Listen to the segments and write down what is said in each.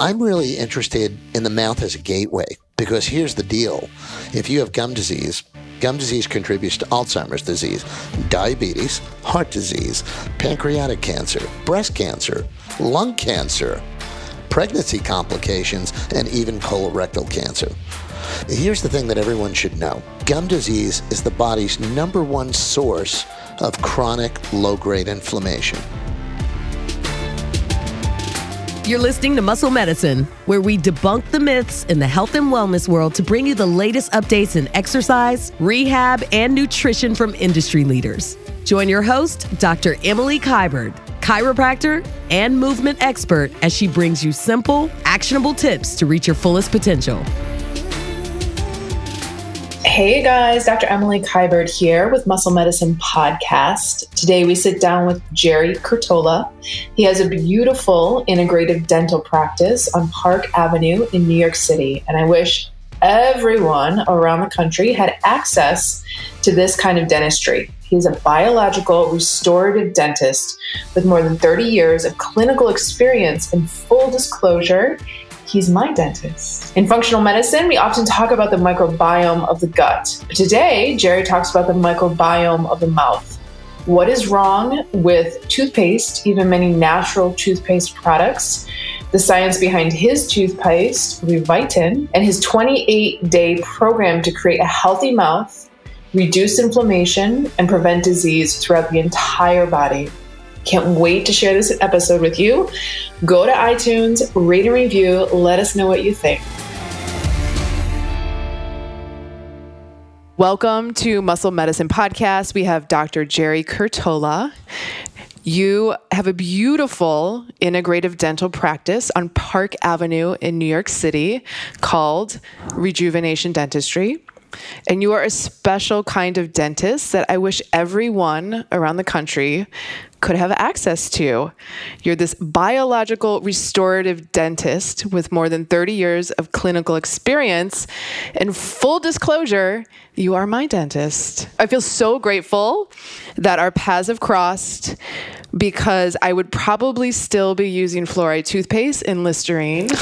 I'm really interested in the mouth as a gateway because here's the deal. If you have gum disease, gum disease contributes to Alzheimer's disease, diabetes, heart disease, pancreatic cancer, breast cancer, lung cancer, pregnancy complications, and even colorectal cancer. Here's the thing that everyone should know gum disease is the body's number one source of chronic low grade inflammation. You're listening to Muscle Medicine, where we debunk the myths in the health and wellness world to bring you the latest updates in exercise, rehab, and nutrition from industry leaders. Join your host, Dr. Emily Kiberd, chiropractor and movement expert, as she brings you simple, actionable tips to reach your fullest potential. Hey guys, Dr. Emily Kiberd here with Muscle Medicine Podcast. Today we sit down with Gerry Curatola. He has a beautiful integrative dental practice on Park Avenue in New York City, and I wish everyone around the country had access to this kind of dentistry. He's a biological restorative dentist with more than 30 years of clinical experience in full disclosure He's my dentist. In functional medicine, we often talk about the microbiome of the gut. Today, Gerry talks about the microbiome of the mouth. What is wrong with toothpaste, even many natural toothpaste products? The science behind his toothpaste, Revitin, and his 28 day program to create a healthy mouth, reduce inflammation, and prevent disease throughout the entire body. Can't wait to share this episode with you. Go to iTunes, rate and review, let us know what you think. Welcome to Muscle Medicine Podcast. We have Dr. Gerry Curatola. You have a beautiful integrative dental practice on Park Avenue in New York City called Rejuvenation Dentistry. And you are a special kind of dentist that I wish everyone around the country could have access to. You're this biological restorative dentist with more than 30 years of clinical experience. And full disclosure, you are my dentist. I feel so grateful that our paths have crossed because I would probably still be using fluoride toothpaste and Listerine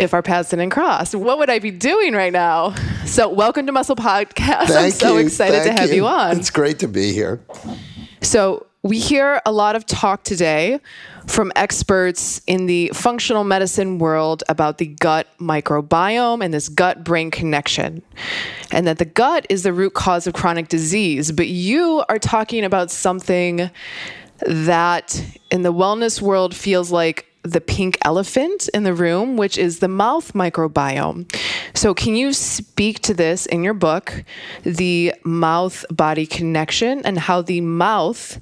if our paths didn't cross. What would I be doing right now? So, welcome to Muscle Podcast. Thank I'm so you. excited Thank to have you. on. It's great to be here. So, we hear a lot of talk today from experts in the functional medicine world about the gut microbiome and this gut brain connection, and that the gut is the root cause of chronic disease. But you are talking about something that in the wellness world feels like the pink elephant in the room, which is the mouth microbiome. So, can you speak to this in your book, The Mouth Body Connection, and how the mouth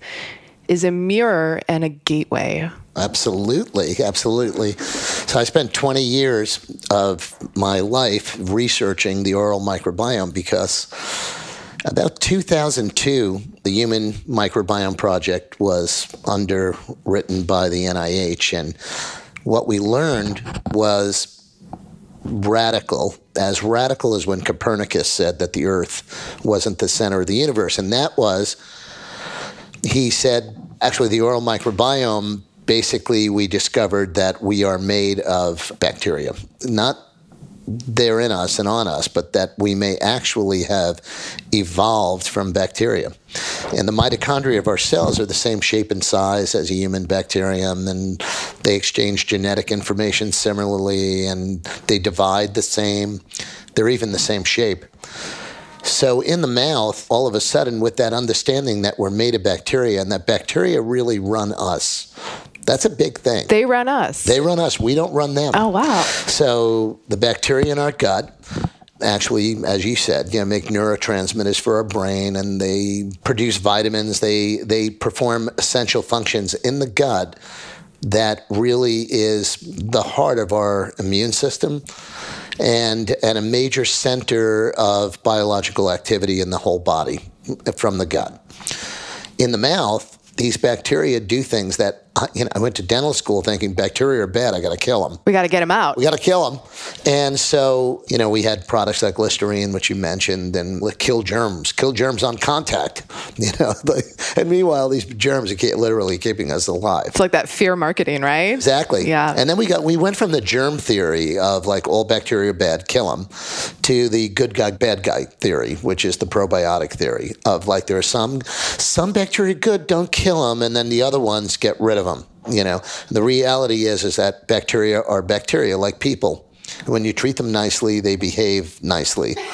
is a mirror and a gateway? Absolutely, absolutely. So I spent 20 years of my life researching the oral microbiome because about 2002, the Human Microbiome Project was underwritten by the NIH, and what we learned was radical, as radical as when Copernicus said that the Earth wasn't the center of the universe. And that was, he said, actually, the oral microbiome basically, we discovered that we are made of bacteria, not they're in us and on us, but that we may actually have evolved from bacteria. And the mitochondria of our cells are the same shape and size as a human bacterium, and they exchange genetic information similarly, and they divide the same. They're even the same shape. So, in the mouth, all of a sudden, with that understanding that we're made of bacteria and that bacteria really run us, that's a big thing. They run us. They run us. We don't run them. Oh, wow. So the bacteria in our gut actually, as you said, you know, make neurotransmitters for our brain, and they produce vitamins. They they perform essential functions in the gut that really is the heart of our immune system and and a major center of biological activity in the whole body from the gut. In the mouth, these bacteria do things that I, you know, I went to dental school thinking bacteria are bad. I got to kill them. We got to get them out. We got to kill them. And so, you know, we had products like Listerine, which you mentioned, and kill germs, kill germs on contact. You know, and meanwhile, these germs are literally keeping us alive. It's like that fear marketing, right? Exactly. Yeah. And then we got we went from the germ theory of like all bacteria are bad, kill them, to the good guy bad guy theory, which is the probiotic theory of like there are some some bacteria good, don't kill them, and then the other ones get rid of them. You know, the reality is is that bacteria are bacteria like people. When you treat them nicely, they behave nicely.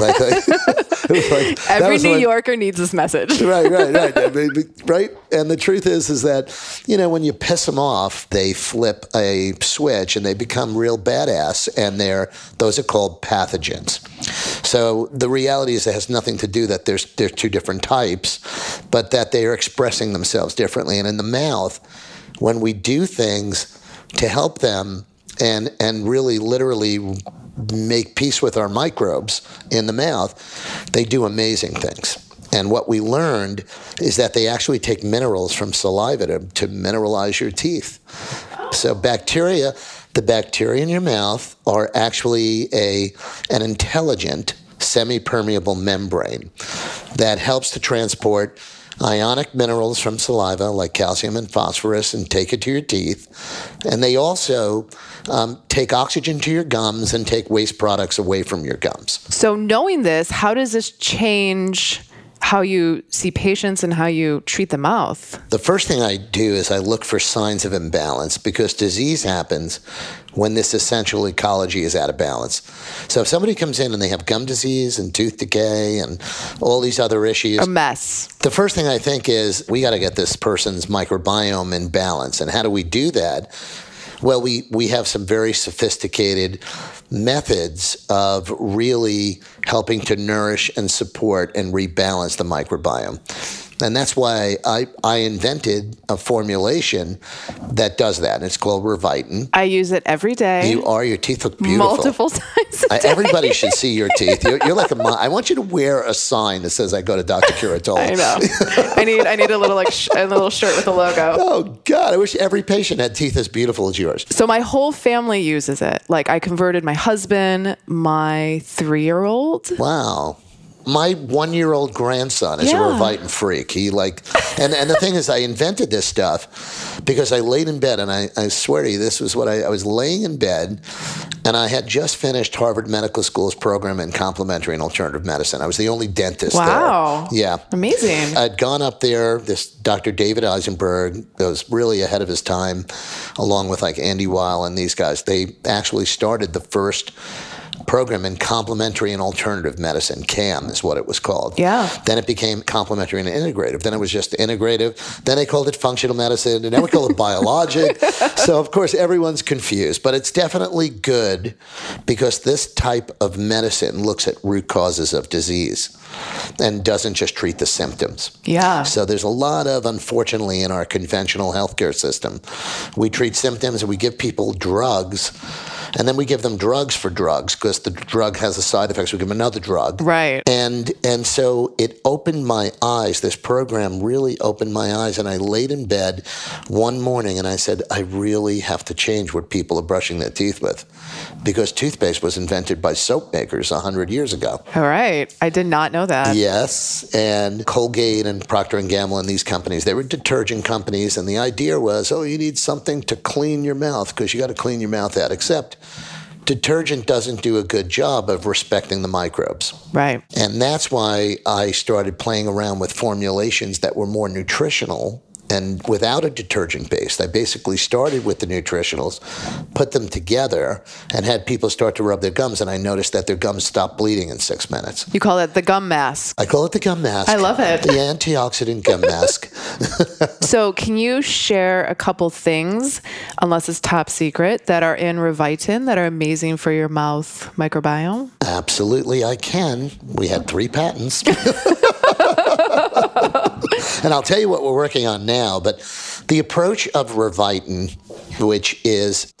Like, like, Every New Yorker needs this message. right, right, right, right. And the truth is, is that you know when you piss them off, they flip a switch and they become real badass, and they're those are called pathogens. So the reality is, it has nothing to do that there's there's two different types, but that they are expressing themselves differently. And in the mouth, when we do things to help them and and really literally make peace with our microbes in the mouth, they do amazing things. And what we learned is that they actually take minerals from saliva to, to mineralize your teeth. So bacteria, the bacteria in your mouth are actually a an intelligent semi-permeable membrane that helps to transport ionic minerals from saliva like calcium and phosphorus and take it to your teeth. And they also um, take oxygen to your gums and take waste products away from your gums. So, knowing this, how does this change? How you see patients and how you treat the mouth? The first thing I do is I look for signs of imbalance because disease happens when this essential ecology is out of balance. So if somebody comes in and they have gum disease and tooth decay and all these other issues, a mess. The first thing I think is we got to get this person's microbiome in balance. And how do we do that? Well, we, we have some very sophisticated methods of really helping to nourish and support and rebalance the microbiome. And that's why I, I invented a formulation that does that. It's called Revitin. I use it every day. You are. Your teeth look beautiful. Multiple times I, everybody should see your teeth. You're, you're like a. I want you to wear a sign that says "I go to Dr. Curatola." I know. I need. I need a little like sh- a little shirt with a logo. Oh God! I wish every patient had teeth as beautiful as yours. So my whole family uses it. Like I converted my husband, my three-year-old. Wow my one year old grandson is yeah. a Revitin freak. He like, and, and the thing is, I invented this stuff because I laid in bed, and I, I swear to you, this was what I, I was laying in bed, and I had just finished Harvard Medical School's program in complementary and alternative medicine. I was the only dentist wow. there. Yeah. Amazing. I'd gone up there, this Dr. David Eisenberg was really ahead of his time, along with like Andy Weil and these guys. They actually started the first program in complementary and alternative medicine. CAM is what it was called. Yeah. Then it became complementary and integrative. Then it was just integrative. Then they called it functional medicine, and now we call it biologic. so of course everyone's confused, but it's definitely good because this type of medicine looks at root causes of disease and doesn't just treat the symptoms. Yeah. So there's a lot of, unfortunately, in our conventional healthcare system, we treat symptoms and we give people drugs and then we give them drugs for drugs because the drug has a side effect. So we give them another drug. Right. And and so it opened my eyes. This program really opened my eyes. And I laid in bed one morning and I said, I really have to change what people are brushing their teeth with, because toothpaste was invented by soap makers hundred years ago. All right. I did not know that. Yes, and Colgate and Procter and Gamble and these companies, they were detergent companies, and the idea was, oh, you need something to clean your mouth because you got to clean your mouth out. Except detergent doesn't do a good job of respecting the microbes. Right. And that's why I started playing around with formulations that were more nutritional and without a detergent base. I basically started with the nutritionals, put them together, and had people start to rub their gums. And I noticed that their gums stopped bleeding in six minutes. You call it the gum mask. I call it the gum mask. I love it. The antioxidant gum mask. so, can you share a couple things, unless it's top secret, that are in Revitin that are amazing for your mouth microbiome? Absolutely, I can. We had three patents. and I'll tell you what we're working on now. But the approach of Revitin, which is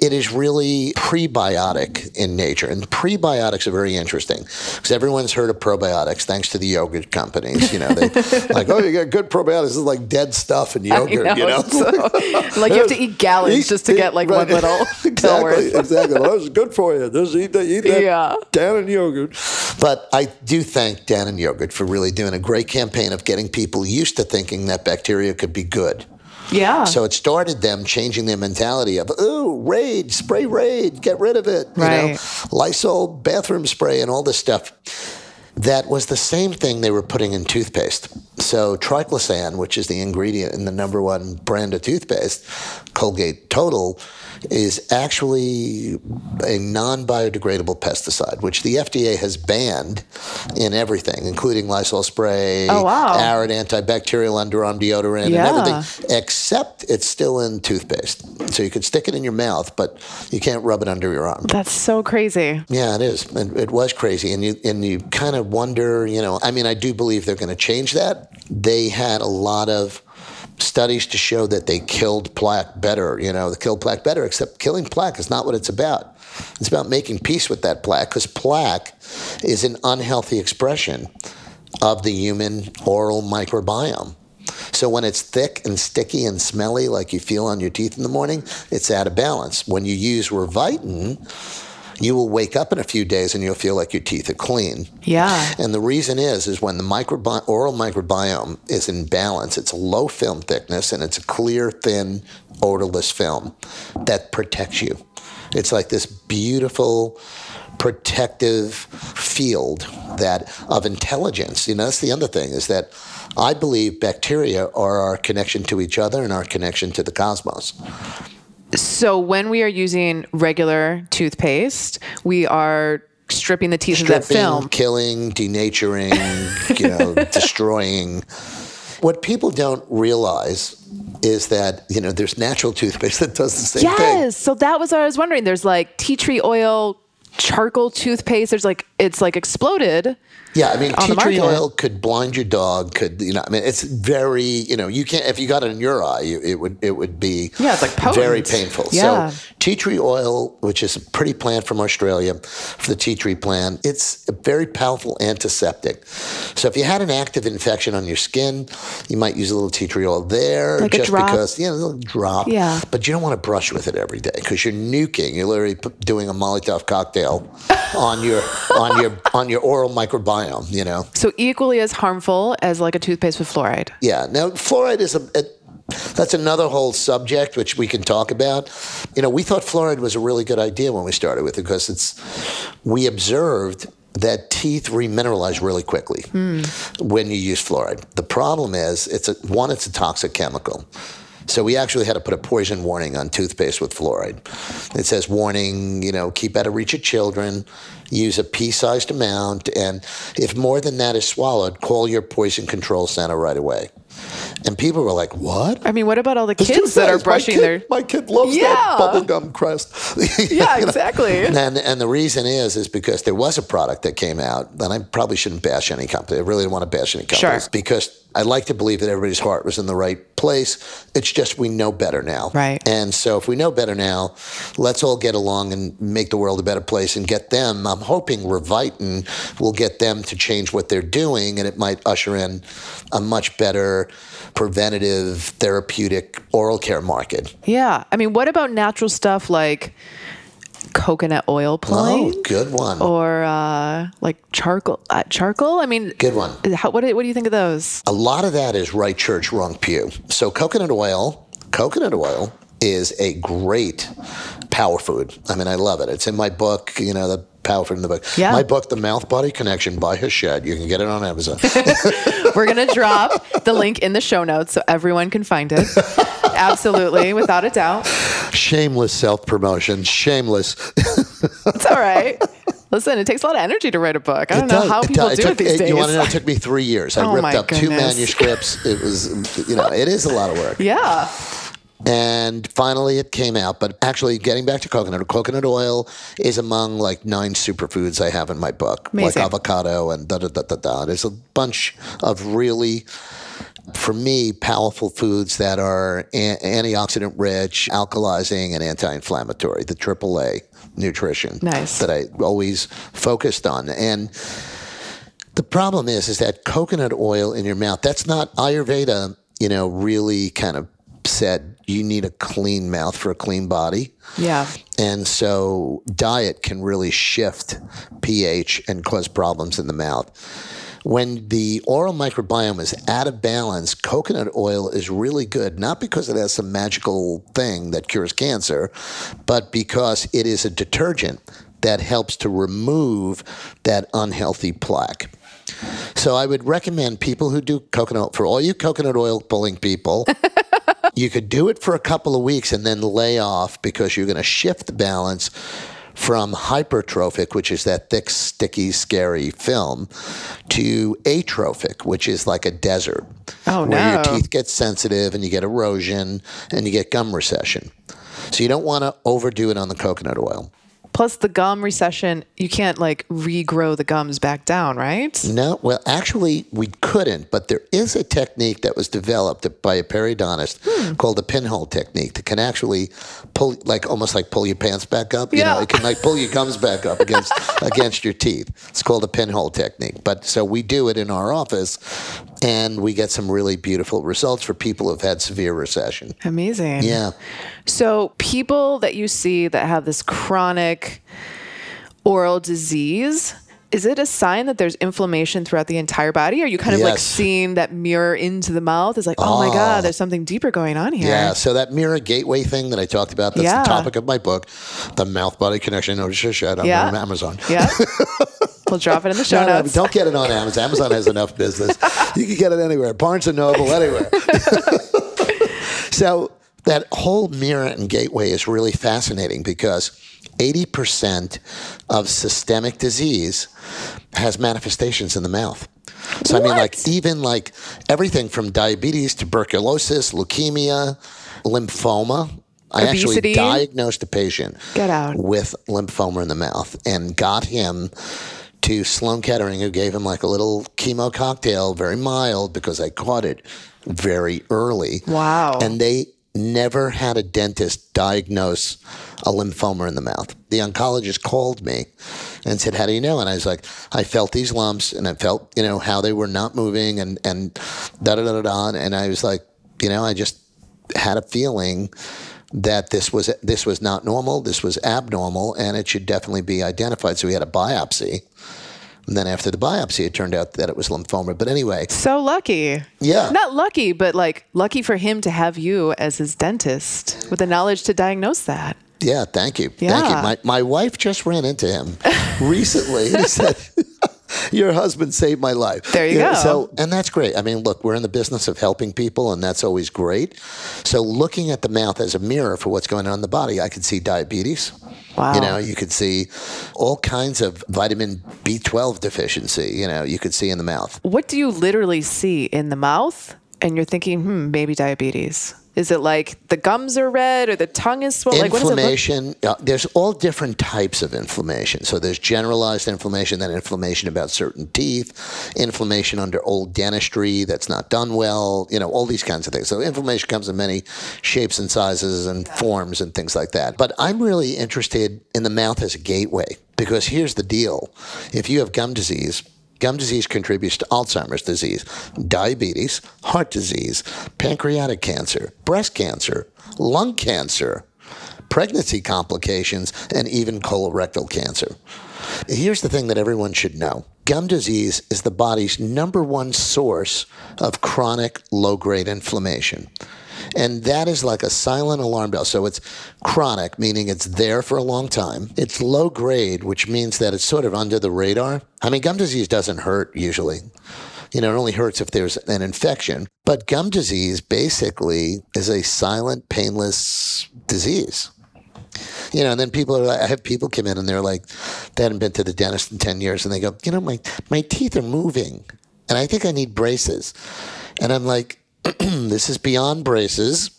it is really prebiotic in nature. And prebiotics are very interesting because everyone's heard of probiotics thanks to the yogurt companies. You know, they like, oh, you got good probiotics. This is like dead stuff in yogurt, know, you know? so- like you have to eat gallons Eat- just to get like one right. little pill exactly, exactly. Well, it's good for you. Just eat that, eat that Yeah. Dannon yogurt. But I do thank Dannon yogurt for really doing a great campaign of getting people used to thinking that bacteria could be good. Yeah. So it started them changing their mentality of, ooh, Raid, spray Raid, get rid of it. You know, Lysol bathroom spray and all this stuff. That was the same thing they were putting in toothpaste. So triclosan, which is the ingredient in the number one brand of toothpaste, Colgate Total, is actually a non-biodegradable pesticide, which the FDA has banned in everything, including Lysol spray, Oh, wow. Arid antibacterial underarm deodorant, Yeah. and everything, except it's still in toothpaste. So you can stick it in your mouth, but you can't rub it under your arm. That's so crazy. Yeah, it is. It, it was crazy, and you and you kind of wonder. You know, I mean, I do believe they're going to change that. They had a lot of studies to show that they killed plaque better. You know, they killed plaque better. Except killing plaque is not what it's about. It's about making peace with that plaque because plaque is an unhealthy expression of the human oral microbiome. So when it's thick and sticky and smelly, like you feel on your teeth in the morning, it's out of balance. When you use Revitin, you will wake up in a few days and you'll feel like your teeth are clean. Yeah. And the reason is, is when the microbi- oral microbiome is in balance, it's a low film thickness and it's a clear, thin, odorless film that protects you. It's like this beautiful, protective field that of intelligence. You know, that's the other thing is that I believe bacteria are our connection to each other and our connection to the cosmos. So when we are using regular toothpaste, we are stripping the teeth of that film. killing, denaturing, you know, destroying. What people don't realize is that you know there's natural toothpaste that does the same thing. Yes. So that was what I was wondering. There's like tea tree oil, charcoal toothpaste. There's like it's like exploded. Yeah, I mean, tea tree oil could blind your dog. Could you know? I mean, it's very you know you can't if you got it in your eye, you, it would it would be Yeah, it's like very painful. Yeah. So tea tree oil, which is a pretty plant from Australia, for the tea tree plant, it's a very powerful antiseptic. So if you had an active infection on your skin, you might use a little tea tree oil there, Like a just drop? because you know a little drop. Yeah. But you don't want to brush with it every day because you're nuking. You're literally doing a Molotov cocktail on your on your on your oral microbiome. You know. So equally as harmful as like a toothpaste with fluoride. Yeah. Now, fluoride is a, a that's another whole subject which we can talk about. You know, we thought fluoride was a really good idea when we started with it because it's we observed that teeth remineralize really quickly hmm. when you use fluoride. The problem is it's a one, it's a toxic chemical. So we actually had to put a poison warning on toothpaste with fluoride. It says warning, you know, keep out of reach of children, use a pea-sized amount, and if more than that is swallowed, call your poison control center right away. And people were like, "What?" I mean, what about all the kids that are toothpaste. My brushing kid- their My kid loves Yeah. that bubblegum crest. Yeah, You know? exactly. And and the reason is is because there was a product that came out, and I probably shouldn't bash any company. I really don't want to bash any companies Sure. because I like to believe that everybody's heart was in the right place. It's just we know better now. Right. And so if we know better now, let's all get along and make the world a better place and get them. I'm hoping Revitin will get them to change what they're doing, and it might usher in a much better preventative therapeutic oral care market. Yeah. I mean, what about natural stuff like coconut oil pulling Oh, good one. or uh, like charcoal? Uh, charcoal? I mean, Good one. How, what, do, what do you think of those? A lot of that is right church, wrong pew. So coconut oil, coconut oil is a great power food. I mean, I love it. It's in my book, you know, the power food in the book. Yeah. My book, The Mouth Body Connection by Hachette. You can get it on Amazon. We're going to drop the link in the show notes so everyone can find it. Absolutely, without a doubt. Shameless self promotion. Shameless. It's all right. Listen, it takes a lot of energy to write a book. I don't It know how it people does. do took, it these days. You want to know? It took me three years. I Oh ripped up two manuscripts. It was, you know, it is a lot of work. yeah. And finally, it came out. But actually, getting back to coconut, coconut oil is among like nine superfoods I have in my book, Amazing. like avocado and da da da da da. There's a bunch of really for me, powerful foods that are a- antioxidant rich, alkalizing, and anti inflammatory, the AAA nutrition Nice. that I always focused on. And the problem is, is that coconut oil in your mouth, that's not Ayurveda, you know, really kind of said you need a clean mouth for a clean body. Yeah. And so diet can really shift pH and cause problems in the mouth. When the oral microbiome is out of balance, coconut oil is really good, not because it has some magical thing that cures cancer, but because it is a detergent that helps to remove that unhealthy plaque. So I would recommend people who do coconut, for all you coconut oil pulling people, you could do it for a couple of weeks and then lay off because you're going to shift the balance from hypertrophic, which is that thick, sticky, scary film, to atrophic, which is like a desert, Oh, where your teeth get sensitive and you get erosion and you get gum recession. So you don't want to overdo it on the coconut oil. Plus the gum recession, you can't like regrow the gums back down, right? No, well, actually, we couldn't, but there is a technique that was developed by a periodontist Hmm. called the pinhole technique that can actually pull, like almost like pull your pants back up. You know, Yeah. it can like pull your gums back up against against your teeth. It's called a pinhole technique. But so we do it in our office, and we get some really beautiful results for people who've had severe recession. Amazing. Yeah. So, people that you see that have this chronic oral disease, is it a sign that there's inflammation throughout the entire body? Are you kind of like seeing that mirror into the mouth? It's like, oh, my God, ah. there's something deeper going on here. Yeah, so that mirror gateway thing that I talked about, that's Yeah. the topic of my book, The Mouth Body Connection. No shit, I'm Yeah. on Amazon. Yeah. we'll drop it in the show No, no, notes. don't get it on Amazon. Amazon has enough business. You can get it anywhere. Barnes and Noble, anywhere. so that whole mirror and gateway is really fascinating because 80% of systemic disease has manifestations in the mouth. So I mean like even like everything from diabetes, tuberculosis, leukemia, lymphoma. I Obesity? actually diagnosed a patient Get out. with lymphoma in the mouth and got him to Sloan Kettering, who gave him like a little chemo cocktail, very mild, because I caught it very early. Wow. And they never had a dentist diagnose a lymphoma in the mouth. The oncologist called me and said, How do you know? And I was like, I felt these lumps and I felt, you know, how they were not moving and, and da da da da da. And I was like, you know, I just had a feeling that this was this was not normal, this was abnormal, and it should definitely be identified. So we had a biopsy. And then after the biopsy, it turned out that it was lymphoma. But anyway, So lucky. Yeah. Not lucky, but like lucky for him to have you as his dentist with the knowledge to diagnose that. Yeah, thank you. Thank you. My, my wife just ran into him recently he said, Your husband saved my life. There you go. So, and that's great. I mean, look, we're in the business of helping people, and that's always great. So, looking at the mouth as a mirror for what's going on in the body, I could see diabetes. Wow. You know, you could see all kinds of vitamin B12 deficiency, you know, you could see in the mouth. What do you literally see in the mouth? And you're thinking, hmm, maybe diabetes. Is it like the gums are red or the tongue is swollen? Like, what does it look? inflammation uh, there's all different types of inflammation so there's generalized inflammation then inflammation about certain teeth inflammation under old dentistry that's not done well you know all these kinds of things so inflammation comes in many shapes and sizes and forms and things like that but i'm really interested in the mouth as a gateway because here's the deal if you have gum disease Gum disease contributes to Alzheimer's disease, diabetes, heart disease, pancreatic cancer, breast cancer, lung cancer, pregnancy complications, and even colorectal cancer. Here's the thing that everyone should know gum disease is the body's number one source of chronic low grade inflammation. And that is like a silent alarm bell. So it's chronic, meaning it's there for a long time. It's low grade, which means that it's sort of under the radar. I mean, gum disease doesn't hurt usually. You know, it only hurts if there's an infection. But gum disease basically is a silent, painless disease. You know, and then people are like, I have people come in and they're like, they hadn't been to the dentist in 10 years and they go, you know, my, my teeth are moving and I think I need braces. And I'm like, this is beyond braces.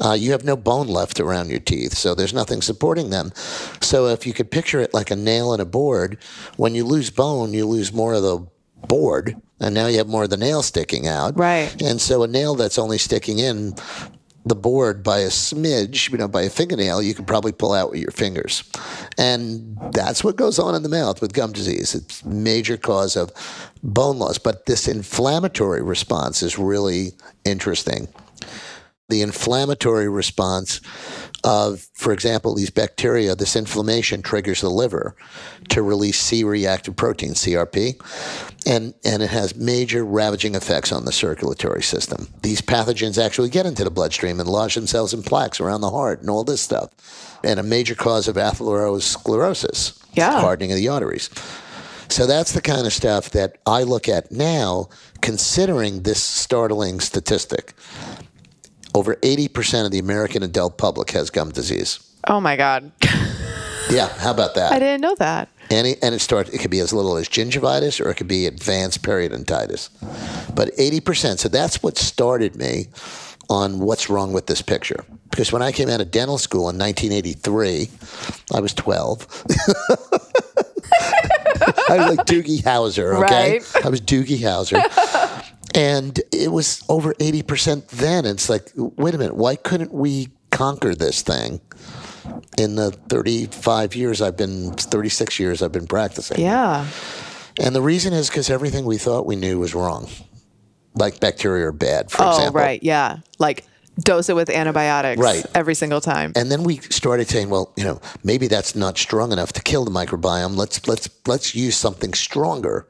Uh, you have no bone left around your teeth, so there's nothing supporting them. So if you could picture it like a nail in a board, when you lose bone, you lose more of the board, and now you have more of the nail sticking out. Right. And so a nail that's only sticking in the board by a smidge, you know, by a fingernail, you can probably pull out with your fingers. And that's what goes on in the mouth with gum disease. It's major cause of bone loss. But this inflammatory response is really interesting. The inflammatory response of, for example, these bacteria, this inflammation triggers the liver to release C reactive protein, CRP, and, and it has major ravaging effects on the circulatory system. These pathogens actually get into the bloodstream and lodge themselves in plaques around the heart and all this stuff. And a major cause of atherosclerosis, Yeah. hardening of the arteries. So that's the kind of stuff that I look at now, considering this startling statistic. Over 80% of the American adult public has gum disease. Oh my God. Yeah, how about that? I didn't know that. And it, and it starts. It could be as little as gingivitis, or it could be advanced periodontitis. But 80%. So that's what started me on what's wrong with this picture. Because when I came out of dental school in 1983, I was 12. I was like Doogie Howser, okay? Right. I was Doogie Howser. And it was over 80% then. It's like, wait a minute, why couldn't we conquer this thing in the 35 years I've been, 36 years I've been practicing? Yeah. And the reason is because everything we thought we knew was wrong. Like bacteria are bad, for Oh, example. right. Yeah. Like dose it with antibiotics Right. every single time. And then we started saying, well, you know, maybe that's not strong enough to kill the microbiome. Let's let's let's use something stronger,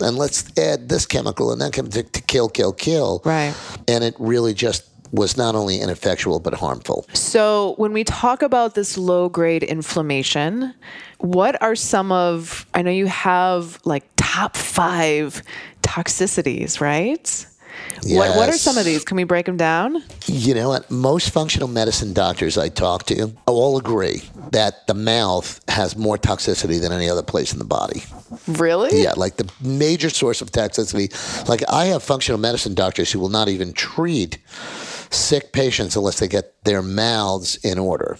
and let's add this chemical and that chemical to, to kill, kill, kill. Right. And it really just was not only ineffectual but harmful. So, when we talk about this low grade inflammation, what are some of, I know you have like top five toxicities, right? What, what are some of these? Can we break them down? You know what? Most functional medicine doctors I talk to all agree that the mouth has more toxicity than any other place in the body. Really? Yeah, like the major source of toxicity. Like I have functional medicine doctors who will not even treat sick patients unless they get their mouths in order.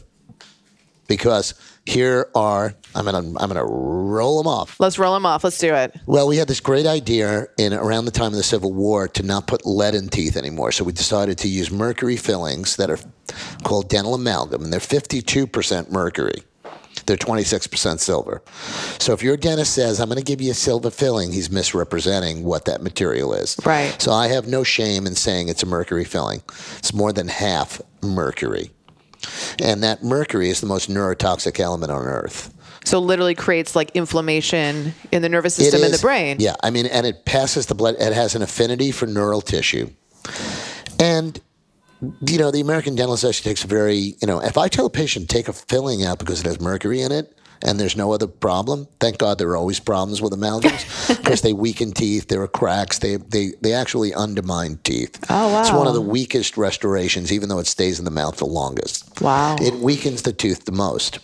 Because here are I'm gonna I'm gonna roll them off. Let's roll them off. Let's do it. Well, we had this great idea in around the time of the Civil War to not put lead in teeth anymore. So we decided to use mercury fillings that are called dental amalgam, and they're 52% mercury. They're 26% silver. So if your dentist says, I'm going to give you a silver filling, he's misrepresenting what that material is. Right. So I have no shame in saying it's a mercury filling. It's more than half mercury. And that mercury is the most neurotoxic element on earth. So, literally creates like inflammation in the nervous system in the brain. Yeah, I mean, and it passes the blood. It has an affinity for neural tissue, and you know, the American Dental Association takes a very, you know, if I tell a patient take a filling out because it has mercury in it. And there's no other problem. Thank God there are always problems with amalgams because they weaken teeth. There are cracks. They, they they actually undermine teeth. Oh, wow. It's one of the weakest restorations, even though it stays in the mouth the longest. Wow. It weakens the tooth the most.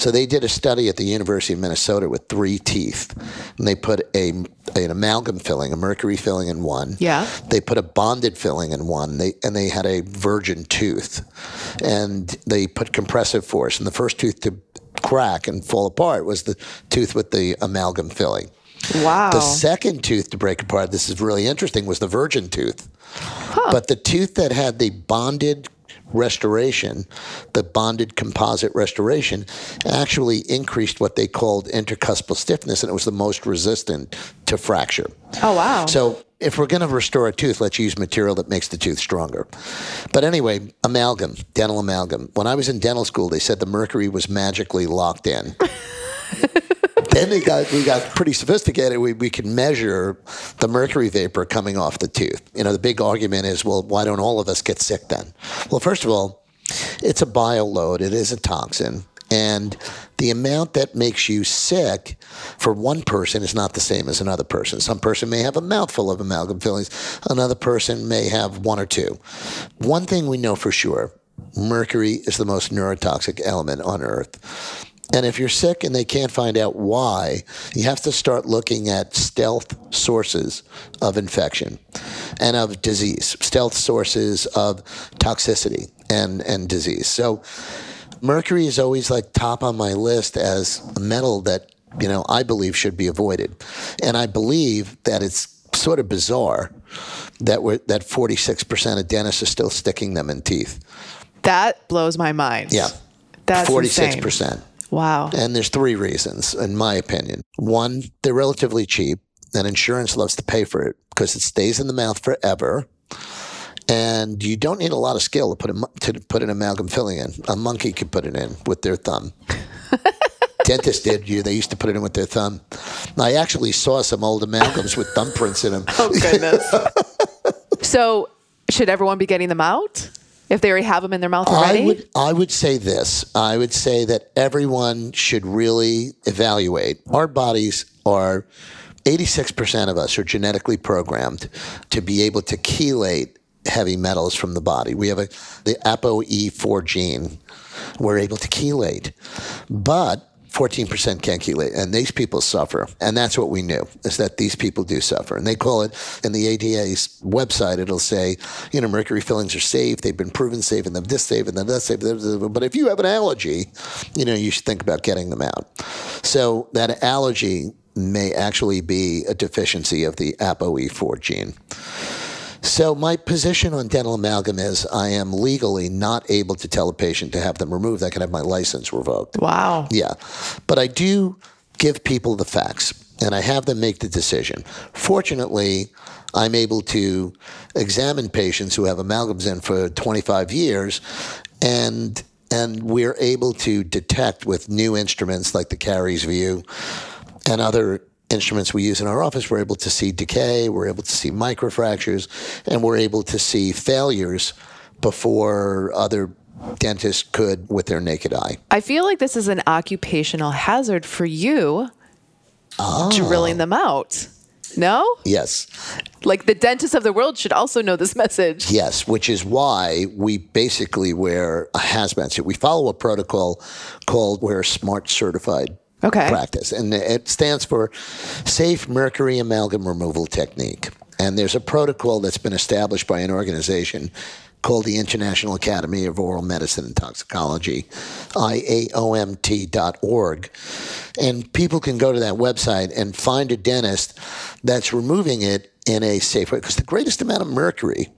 So they did a study at the University of Minnesota with three teeth, and they put a an amalgam filling, a mercury filling in one. Yeah. They put a bonded filling in one. They and they had a virgin tooth, and they put compressive force. And the first tooth to crack and fall apart was the tooth with the amalgam filling. Wow. The second tooth to break apart, this is really interesting, was the virgin tooth. But the tooth that had the bonded restoration, the bonded composite restoration, actually increased what they called intercuspal stiffness, and it was the most resistant to fracture. oh, wow. So if we're going to restore a tooth, let's use material that makes the tooth stronger. But anyway, amalgam, dental amalgam. When I was in dental school, they said the mercury was magically locked in. then they got we got pretty sophisticated. We we could measure the mercury vapor coming off the tooth. You know, the big argument is, well, why don't all of us get sick then? Well, first of all, it's a bioload. It is a toxin. And the amount that makes you sick for one person is not the same as another person. Some person may have a mouthful of amalgam fillings, another person may have one or two. One thing we know for sure mercury is the most neurotoxic element on earth. And if you're sick and they can't find out why, you have to start looking at stealth sources of infection and of disease, stealth sources of toxicity and, and disease. So, mercury is always like top on my list as a metal that you know, I believe should be avoided. And I believe that it's sort of bizarre that we're, that 46% of dentists are still sticking them in teeth. That blows my mind. Yeah. That's 46%. insane. Wow. And there's three reasons, in my opinion. One, they're relatively cheap, and insurance loves to pay for it because it stays in the mouth forever. And you don't need a lot of skill to put a, to put an amalgam filling in. A monkey could put it in with their thumb. Dentists did. You they used to put it in with their thumb. I actually saw some old amalgams with thumbprints in them. Oh goodness. so, should everyone be getting them out if they already have them in their mouth already? I would I would say this. I would say that everyone should really evaluate. Our bodies are 86% of us are genetically programmed to be able to chelate heavy metals from the body. We have a the ApoE4 gene. We're able to chelate. But 14% can't chelate, and these people suffer. And that's what we knew, is that these people do suffer. And they call it, in the ADA's website, it'll say, you know, mercury fillings are safe, they've been proven safe, and then this safe, and then that safe. But if you have an allergy, you know, you should think about getting them out. So that allergy may actually be a deficiency of the ApoE4 gene. So my position on dental amalgam is I am legally not able to tell a patient to have them removed. I can have my license revoked. wow. Yeah. But I do give people the facts and I have them make the decision. Fortunately, I'm able to examine patients who have amalgams in for 25 years and and we're able to detect with new instruments like the CariVu and other instruments we use in our office, we're able to see decay, we're able to see microfractures, and we're able to see failures before other dentists could with their naked eye. I feel like this is an occupational hazard for you drilling oh. them out. No? Yes. Like the dentists of the world should also know this message. Yes, which is why we basically wear a hazmat suit. We follow a protocol called Wear Smart Certified Okay. Practice, and it stands for Safe Mercury Amalgam Removal Technique. And there's a protocol that's been established by an organization called the International Academy of Oral Medicine and Toxicology, IAOMT.org. And people can go to that website and find a dentist that's removing it in a safe way. Because the greatest amount of mercury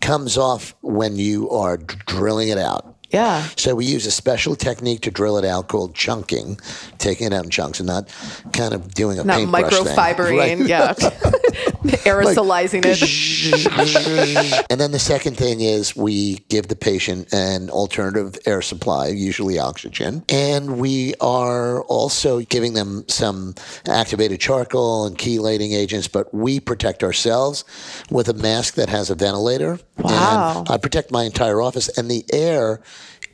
comes off when you are drilling it out. Yeah. So we use a special technique to drill it out called chunking, taking it out in chunks and not kind of doing a Not microfibering, Right. yeah. Aerosolizing it. and then the second thing is we give the patient an alternative air supply, usually oxygen. And we are also giving them some activated charcoal and chelating agents, but we protect ourselves with a mask that has a ventilator. Wow. And I protect my entire office, and the air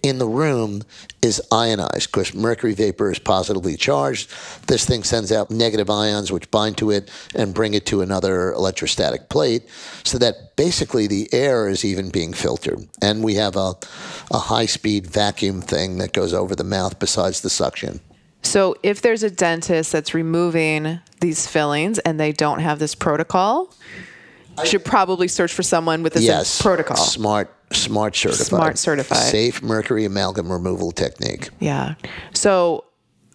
in the room is ionized because mercury vapor is positively charged. This thing sends out negative ions which bind to it and bring it to another electrostatic plate so that basically the air is even being filtered. And we have a, a high speed vacuum thing that goes over the mouth besides the suction. So if there's a dentist that's removing these fillings and they don't have this protocol, should probably search for someone with this Yes. protocol. Smart, smart certified. Smart certified. Safe mercury amalgam removal technique. Yeah. So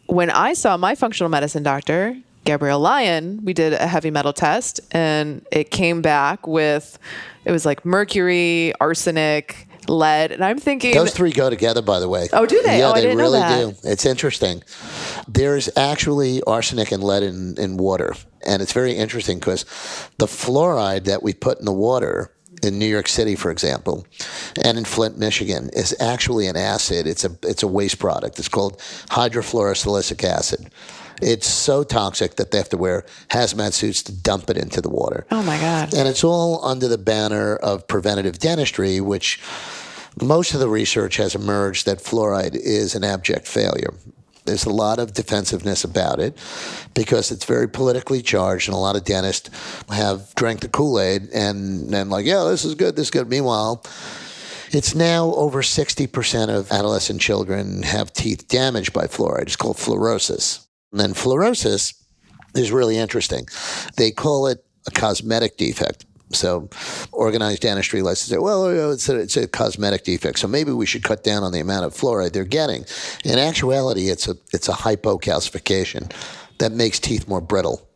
when I saw my functional medicine doctor, Gabrielle Lyon, we did a heavy metal test and it came back with it was like mercury, arsenic, lead, and I'm thinking Those three go together, by the way. Oh, do they? Yeah, Oh, they really do. It's interesting. There's actually arsenic and lead in, in water. And it's very interesting because the fluoride that we put in the water in New York City, for example, and in Flint, Michigan, is actually an acid. It's a it's a waste product. It's called hydrofluorosilicic acid. It's so toxic that they have to wear hazmat suits to dump it into the water. Oh my god. And it's all under the banner of preventative dentistry, which most of the research has emerged that fluoride is an abject failure. There's a lot of defensiveness about it because it's very politically charged, and a lot of dentists have drank the Kool Aid and then, like, yeah, this is good, this is good. Meanwhile, it's now over 60% of adolescent children have teeth damaged by fluoride. It's called fluorosis. And then fluorosis is really interesting. They call it a cosmetic defect. So, organized dentistry likes to say, well, it's a, it's a cosmetic defect, so maybe we should cut down on the amount of fluoride they're getting. In actuality, it's a it's a hypocalcification that makes teeth more brittle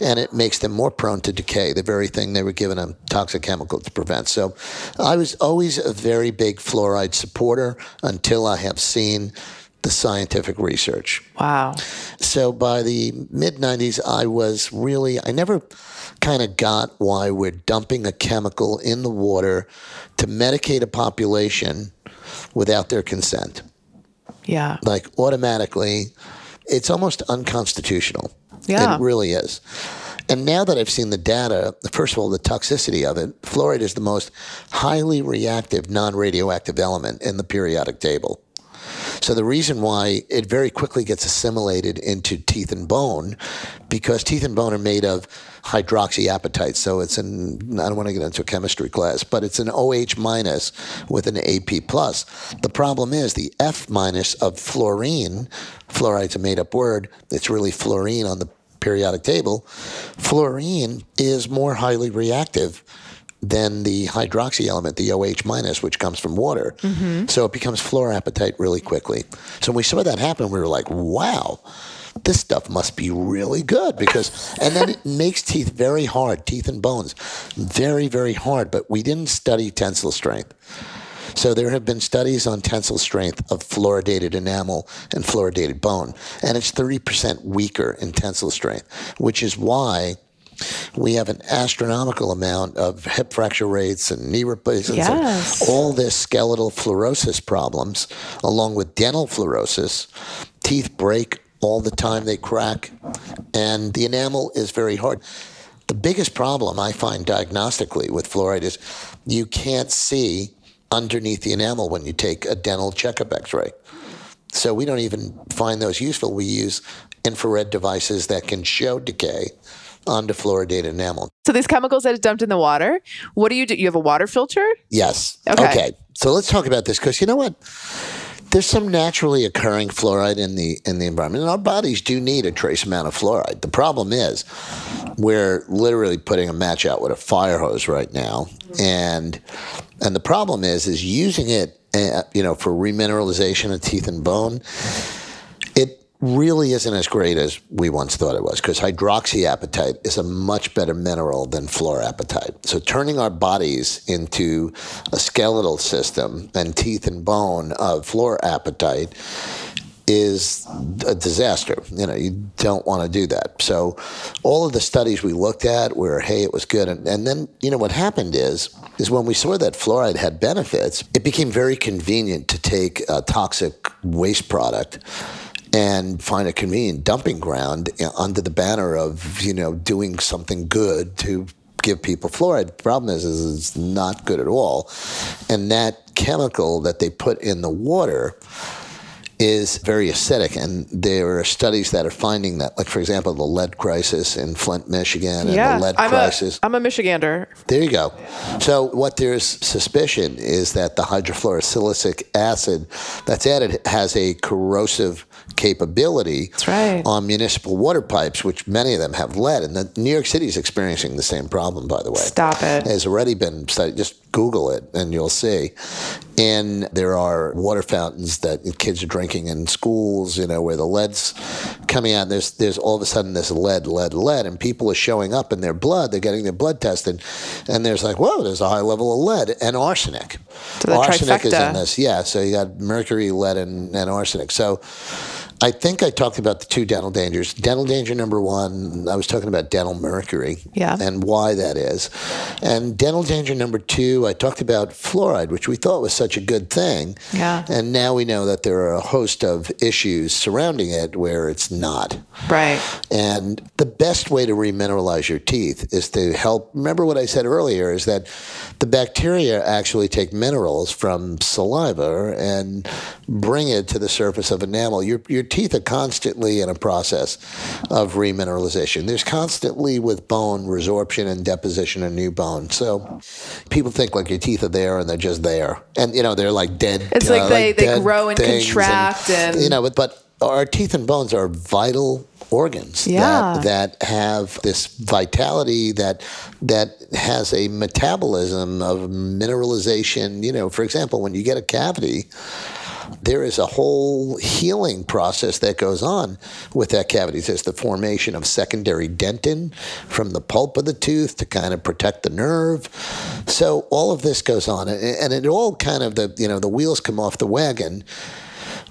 and it makes them more prone to decay, the very thing they were given a toxic chemical to prevent. So I was always a very big fluoride supporter until I have seen the scientific research. Wow. So by the mid 90s, I was really, I never kind of got why we're dumping a chemical in the water to medicate a population without their consent. Yeah. Like automatically, it's almost unconstitutional. Yeah. It really is. And now that I've seen the data, first of all, the toxicity of it, fluoride is the most highly reactive non radioactive element in the periodic table. So the reason why it very quickly gets assimilated into teeth and bone, because teeth and bone are made of hydroxyapatite. So it's an I don't want to get into a chemistry class, but it's an OH minus with an AP plus. The problem is the F minus of fluorine. Fluoride's a made up word. It's really fluorine on the periodic table. Fluorine is more highly reactive than the hydroxy element, the OH minus, which comes from water. Mm-hmm. So it becomes fluorapatite really quickly. So when we saw that happen, we were like, wow, this stuff must be really good because, and then it makes teeth very hard, teeth and bones, very, very hard. But we didn't study tensile strength. So there have been studies on tensile strength of fluoridated enamel and fluoridated bone, and it's 30% weaker in tensile strength, which is why we have an astronomical amount of hip fracture rates and knee replacements Yes. and all this skeletal fluorosis problems, along with dental fluorosis. Teeth break all the time, they crack, and the enamel is very hard. The biggest problem I find diagnostically with fluoride is you can't see underneath the enamel when you take a dental checkup x ray. So we don't even find those useful. We use infrared devices that can show decay onto fluoridated enamel. So these chemicals that are dumped in the water, what do you do? You have a water filter? Yes. Okay. So let's talk about this because you know what? There's some naturally occurring fluoride in the in the environment, and our bodies do need a trace amount of fluoride. The problem is, we're literally putting a match out with a fire hose right now, and and the problem is, is using it, uh, you know, for remineralization of teeth and bone. Really isn't as great as we once thought it was because hydroxyapatite is a much better mineral than fluorapatite. So turning our bodies into a skeletal system and teeth and bone of fluorapatite is a disaster. You know, you don't want to do that. So all of the studies we looked at where, hey, it was good. And, and then, you know, what happened is, is when we saw that fluoride had benefits, it became very convenient to take a toxic waste product and find a convenient dumping ground uh, under the banner of, you know, doing something good to give people fluoride. The problem is, is it's not good at all. And that chemical that they put in the water is very acidic. And there are studies that are finding that, like, for example, the lead crisis in Flint, Michigan, and yeah. the lead I'm crisis. A, I'm a Michigander. There you go. So what there's suspicion is that the hydrofluorosilicic acid that's added has a corrosive capability right. on municipal water pipes, which many of them have lead. And the, New York City is experiencing the same problem, by the way. Stop it. Has already been studied. Just Google it and you'll see. And there are water fountains that kids are drinking in schools, you know, where the lead's coming out. There's there's all of a sudden this lead, lead, lead, and people are showing up in their blood. They're getting their blood tested, and there's like, whoa, there's a high level of lead and arsenic. So arsenic is in this, yeah. So you got mercury, lead, and, and arsenic. So. I think I talked about the two dental dangers. Dental danger number one, I was talking about dental mercury Yeah. and why that is. And dental danger number two, I talked about fluoride, which we thought was such a good thing. Yeah. And now we know that there are a host of issues surrounding it where it's not. Right. And the best way to remineralize your teeth is to help. Remember what I said earlier is that the bacteria actually take minerals from saliva and bring it to the surface of enamel. Your, your teeth are constantly in a process of remineralization. There's constantly with bone resorption and deposition of new bone. So people think like your teeth are there and they're just there. And, you know, they're like dead. It's uh, like they- they grow and contract and- you know, but, but our teeth and bones are vital organs Yeah. that, that have this vitality that that has a metabolism of mineralization. You know, for example, when you get a cavity, there is a whole healing process that goes on with that cavity. There's the formation of secondary dentin from the pulp of the tooth to kind of protect the nerve. So all of this goes on, and it all kind of the you know the wheels come off the wagon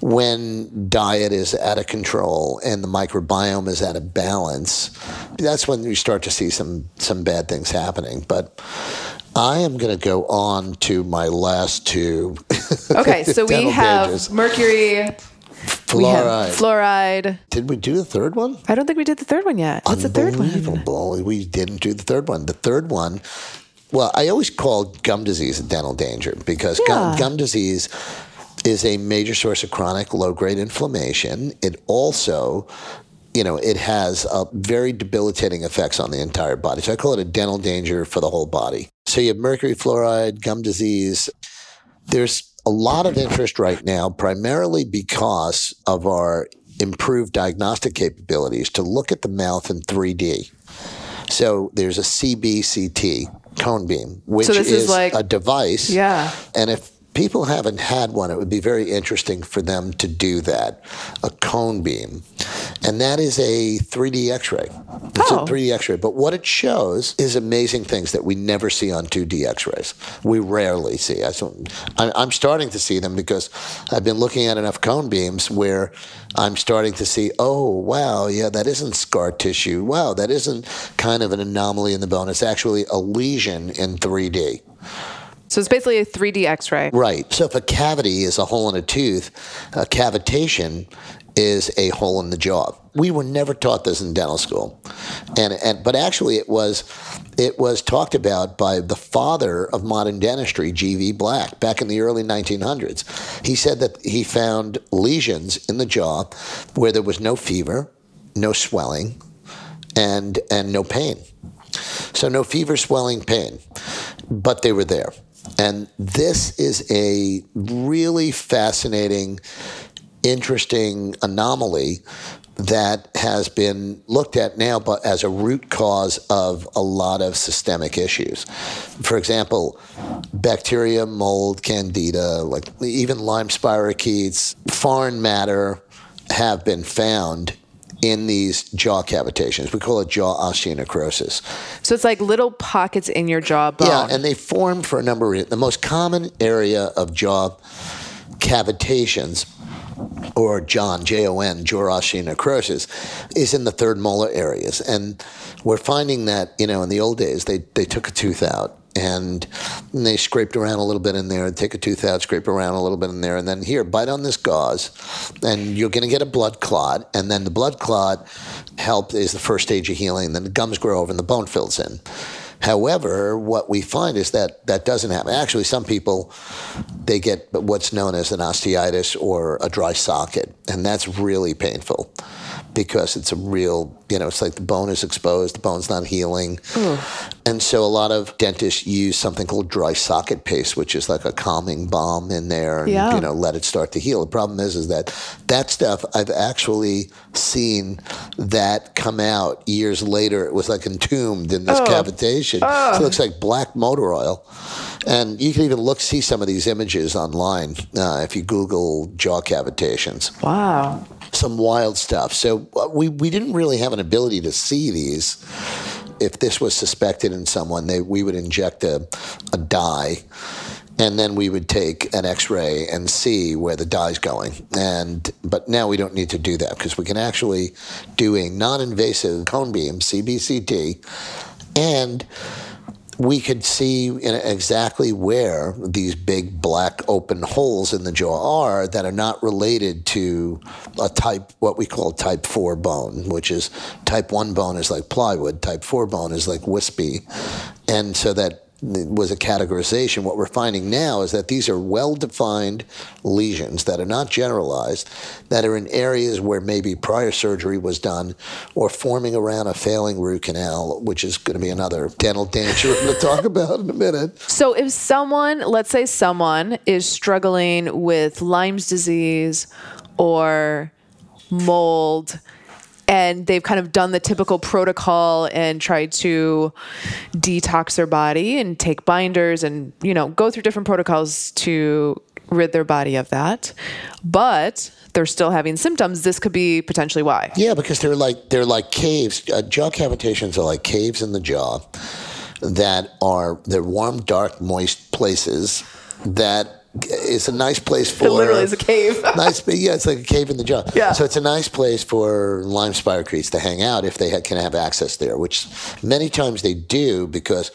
when diet is out of control and the microbiome is out of balance, that's when you start to see some some bad things happening. But I am going to go on to my last two. Okay, so we have dangers. mercury, we have fluoride. fluoride. Did we do the third one? I don't think we did the third one yet. What's the third one? Unbelievable. We didn't do the third one. The third one, well, I always call gum disease a dental danger because gum, Yeah. gum disease is a major source of chronic low grade inflammation. It also you know, it has uh, very debilitating effects on the entire body. So I call it a dental danger for the whole body. So you have mercury fluoride, gum disease. There's a lot of interest right now, primarily because of our improved diagnostic capabilities to look at the mouth in 3D. So there's a CBCT cone beam, which So is is like- a device. Yeah. And if people haven't had one, it would be very interesting for them to do that a cone beam. And that is a 3D x ray. It's Oh. a 3D x ray. But what it shows is amazing things that we never see on 2D x rays. We rarely see. I don't- I'm I'm starting to see them because I've been looking at enough cone beams where I'm starting to see, oh, wow, yeah, that isn't scar tissue. Wow, that isn't kind of an anomaly in the bone. It's actually a lesion in 3D. So it's basically a 3D x ray. Right. So if a cavity is a hole in a tooth, a cavitation is a hole in the jaw. We were never taught this in dental school, and and but actually it was it was talked about by the father of modern dentistry, G.V. Black, back in the early 1900s. He said that he found lesions in the jaw where there was no fever, no swelling, and and no pain. So no fever, swelling, pain, but they were there. And this is a really fascinating, interesting anomaly that has been looked at now but as a root cause of a lot of systemic issues. For example, bacteria, mold, candida, like even Lyme spirochetes, foreign matter have been found in these jaw cavitations. We call it jaw osteonecrosis. So it's like little pockets in your jawbone. Yeah, and they form for a number of reasons. The most common area of jaw cavitations, or John, J O N, jaw osteonecrosis, is in the third molar areas. And we're finding that, you know, in the old days, they, they took a tooth out. And they scraped around a little bit in there, and take a tooth out, scrape around a little bit in there, and then here, bite on this gauze, and you're going to get a blood clot. And then the blood clot help is the first stage of healing. Then the gums grow over and the bone fills in. However, what we find is that that doesn't happen. Actually, some people they get what's known as an osteitis or a dry socket, and that's really painful because it's a real, you know, it's like the bone is exposed, the bone's not healing. And so a lot of dentists use something called dry socket paste, which is like a calming balm in there and, Yeah. you know, let it start to heal. The problem is, is that that stuff I've actually seen that come out years later. It was like entombed in this cavitation. Oh, It looks like black motor oil. And you can even look, see some of these images online uh, if you Google jaw cavitations Wow. Some wild stuff. So uh, we, we didn't really have an ability to see these. If this was suspected in someone, they, we would inject a, a dye and then we would take an x-ray and see where the dye's going. And But now we don't need to do that because we can actually do a non-invasive cone beam, CBCT, and we could see exactly where these big black open holes in the jaw are that are not related to a type what we call type 4 bone which is type 1 bone is like plywood type 4 bone is like wispy. And so that was a categorization. What we're finding now is that these are well defined lesions that are not generalized that are in areas where maybe prior surgery was done or forming around a failing root canal which is going to be another dental danger we're going to talk about in a minute. So if someone, let's say someone is struggling with Lyme's disease or mold and they've kind of done the typical protocol and tried to detox their body and take binders and you know go through different protocols to rid their body of that. But they're still having symptoms. This could be potentially why. Yeah, because they're like they're like caves. Uh, jaw cavitations are like caves in the jaw that are they're warm, dark, moist places that is a nice place for it literally is a cave nice, yeah, it's like a cave in the jaw. Yeah. So it's a nice place for Lyme spirochetes to hang out if they ha- can have access there, which many times they do because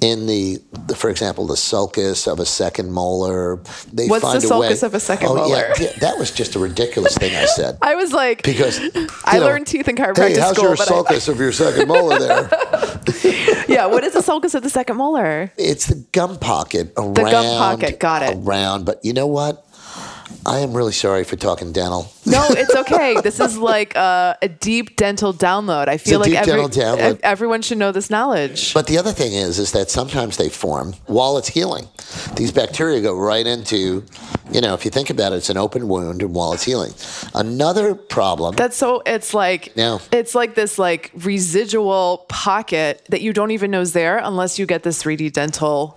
in the, the for example, the sulcus of a second molar, they What's find the a way. sulcus of a second oh, molar? Yeah, yeah, that was just a ridiculous thing I said. i was like Because I know, learned teeth in chiropractic Hey, how's school, your but I- sulcus of your second molar there? yeah what is the sulcus of the second molar It's the gum pocket around. The gum pocket, got it. Around, but you know what? I am really sorry for talking dental. No, it's okay. this is like a, a deep dental download. I feel like every, download. everyone should know this knowledge. But the other thing is, is that sometimes they form while it's healing. These bacteria go right into, you know, if you think about it, it's an open wound, and while it's healing. Another problem. That's so. It's like No. it's like this like residual pocket that you don't even know is there unless you get this 3D dental.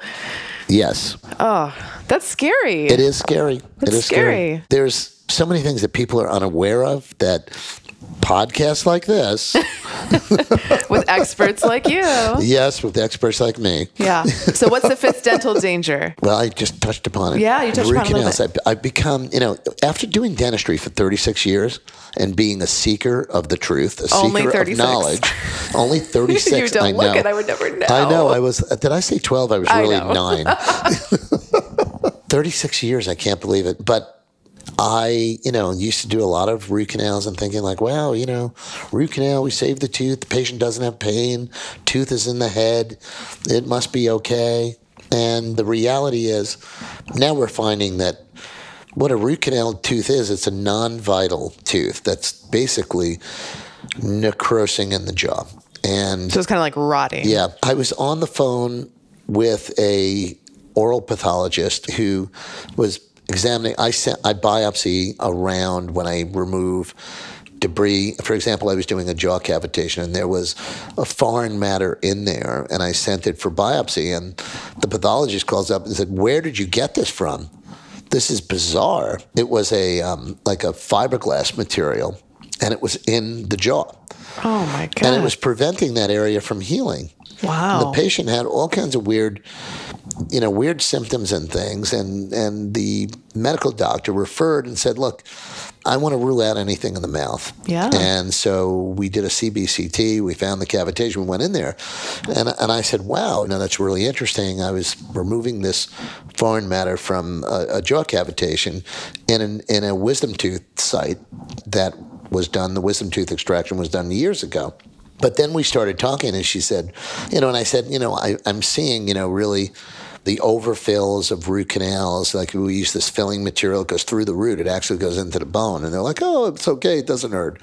yes, Oh, That's scary. it is scary. it is scary. scary. There's so many things that people are unaware of that podcasts like this, with experts like you. yes, with experts like me. Yeah. So what's the fifth dental danger? Well, I just touched upon it. Yeah, you touched Root upon canals. I, I've become, you know, after doing dentistry for 36 years and being a seeker of the truth, a Only seeker 36. of knowledge, only 36. You don't I look know. it, I would never know. I know. I was. Did I say 12? I was really know. nine. 36 years. I can't believe it. But I, you know, used to do a lot of root canals and thinking like, wow, you know, root canal, we save the tooth. The patient doesn't have pain. Tooth is in the head. It must be okay. And the reality is, now we're finding that what a root canal tooth is, it's a non-vital tooth that's basically necrosing in the jaw. And So it's kind of like rotting. yeah, I was on the phone with a oral pathologist who was examining. I sent I biopsy around when I remove debris. For example, I was doing a jaw cavitation and there was a foreign matter in there, and I sent it for biopsy. And the pathologist calls up and said, "Where did you get this from?" This is bizarre. It was a um, like a fiberglass material, and it was in the jaw Oh my god. and it was preventing that area from healing. wow. The patient had all kinds of weird, you know, weird symptoms and things, and and the medical doctor referred and said, "Look, I want to rule out anything in the mouth." Yeah. And so we did a CBCT. We found the cavitation. We went in there, and and I said, "Wow, no, that's really interesting." I was removing this foreign matter from a, a jaw cavitation in an, in a wisdom tooth site that was done. The wisdom tooth extraction was done years ago. But then we started talking, and she said, you know, and I said, you know, I, I'm seeing, you know, really the overfills of root canals. Like we use this filling material, it goes through the root, it actually goes into the bone. And they're like, oh, it's okay, it doesn't hurt.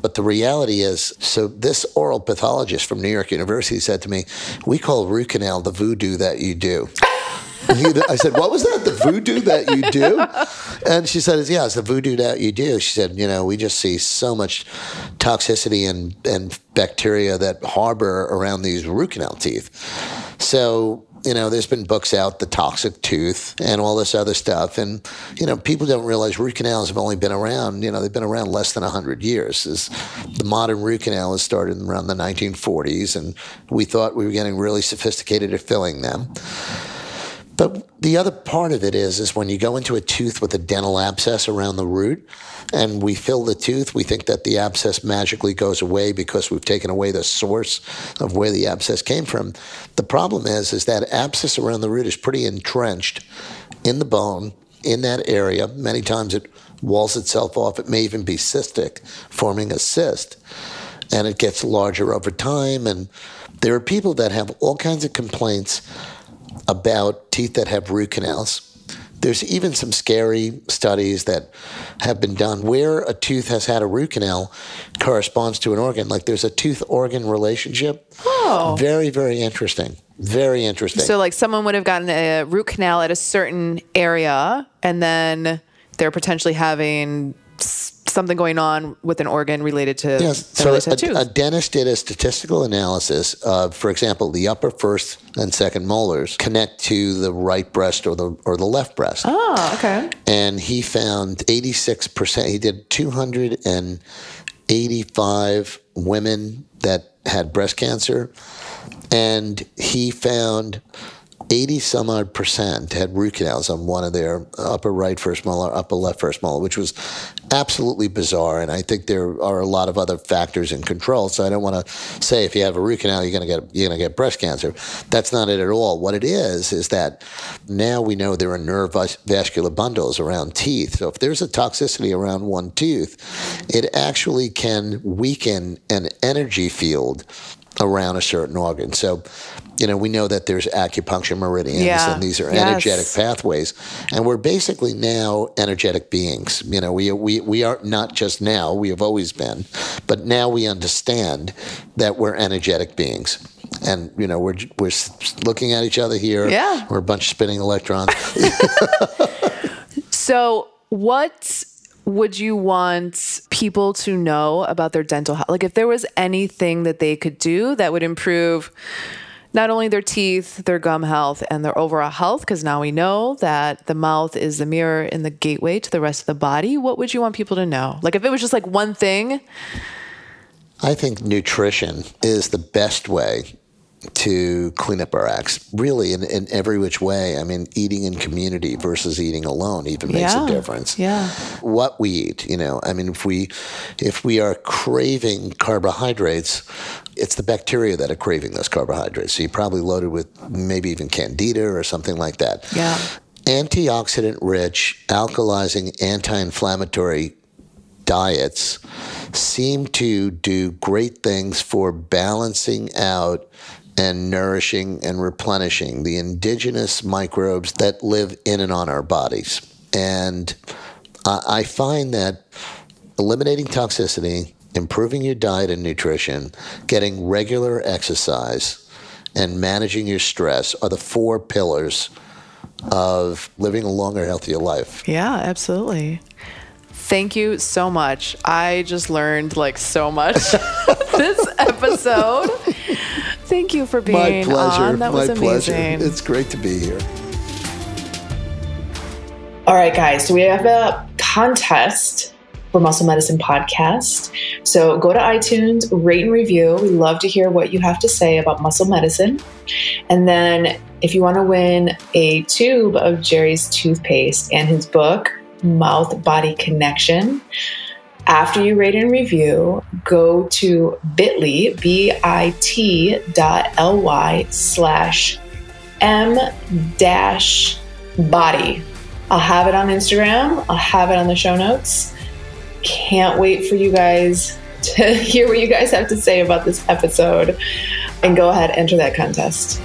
But the reality is, so this oral pathologist from New York University said to me, we call root canal the voodoo that you do. I said, "What was that? The voodoo that you do?" And she said, "Yeah, it's the voodoo that you do." She said, "You know, we just see so much toxicity and and bacteria that harbor around these root canal teeth." So you know, there's been books out, The Toxic Tooth, and all this other stuff. And, you know, people don't realize root canals have only been around, you know, they've been around less than 100 years. The modern root canal has started around the 1940s, and we thought we were getting really sophisticated at filling them. But the other part of it is, is when you go into a tooth with a dental abscess around the root, and we fill the tooth, we think that the abscess magically goes away because we've taken away the source of where the abscess came from. The problem is, is that abscess around the root is pretty entrenched in the bone in that area. Many times it walls itself off. It may even be cystic, forming a cyst, and it gets larger over time. And there are people that have all kinds of complaints about teeth that have root canals. There's even some scary studies that have been done where a tooth has had a root canal corresponds to an organ. Like there's a tooth organ relationship. Oh. Very, very interesting. Very interesting. So, like, someone would have gotten a root canal at a certain area, and then they're potentially having something going on with an organ related to Yes. So a, a, dentist did a statistical analysis of, for example, the upper first and second molars connect to the right breast or the or the left breast. Oh, okay. And he found 86%. He did 285 women that had breast cancer, and he found 80 some odd percent had root canals on one of their upper right first molar, upper left first molar, which was absolutely bizarre. And I think there are a lot of other factors in control. So I don't want to say if you have a root canal, you're going to get you're going to get breast cancer. That's not it at all. What it is is that now we know there are nerve vascular bundles around teeth. So if there's a toxicity around one tooth, it actually can weaken an energy field around a certain organ. So you know, we know that there's acupuncture meridians yeah. and these are yes. energetic pathways. And we're basically now energetic beings. You know, we, we, we are not just now, we have always been, but now we understand that we're energetic beings. And, you know, we're, we're looking at each other here. Yeah. We're a bunch of spinning electrons. so, what would you want people to know about their dental health? Like, if there was anything that they could do that would improve not only their teeth, their gum health, and their overall health, because now we know that the mouth is the mirror and the gateway to the rest of the body. What would you want people to know? Like if it was just like one thing? I think nutrition is the best way to clean up our acts, really, in, in every which way. I mean, eating in community versus eating alone even makes yeah. a difference. Yeah. What we eat, you know, I mean, if we if we are craving carbohydrates, it's the bacteria that are craving those carbohydrates. So you're probably loaded with maybe even candida or something like that. Yeah. Antioxidant rich, alkalizing, anti inflammatory diets seem to do great things for balancing out and nourishing and replenishing the indigenous microbes that live in and on our bodies. And I find that eliminating toxicity, improving your diet and nutrition, getting regular exercise, and managing your stress are the four pillars of living a longer, healthier life. Yeah, absolutely. Thank you so much. I just learned like so much this episode. Thank you for being My pleasure. on. That My was amazing. Pleasure. It's great to be here. All right, guys. So we have a contest for Muscle Medicine Podcast. So go to iTunes, rate and review. We love to hear what you have to say about muscle medicine. And then if you want to win a tube of Gerry's toothpaste and his book, Mouth Body Connection, after you rate and review, go to bit.ly, B-I-T dot L-Y slash M dash body. I'll have it on Instagram. I'll have it on the show notes. Can't wait for you guys to hear what you guys have to say about this episode and go ahead, enter that contest.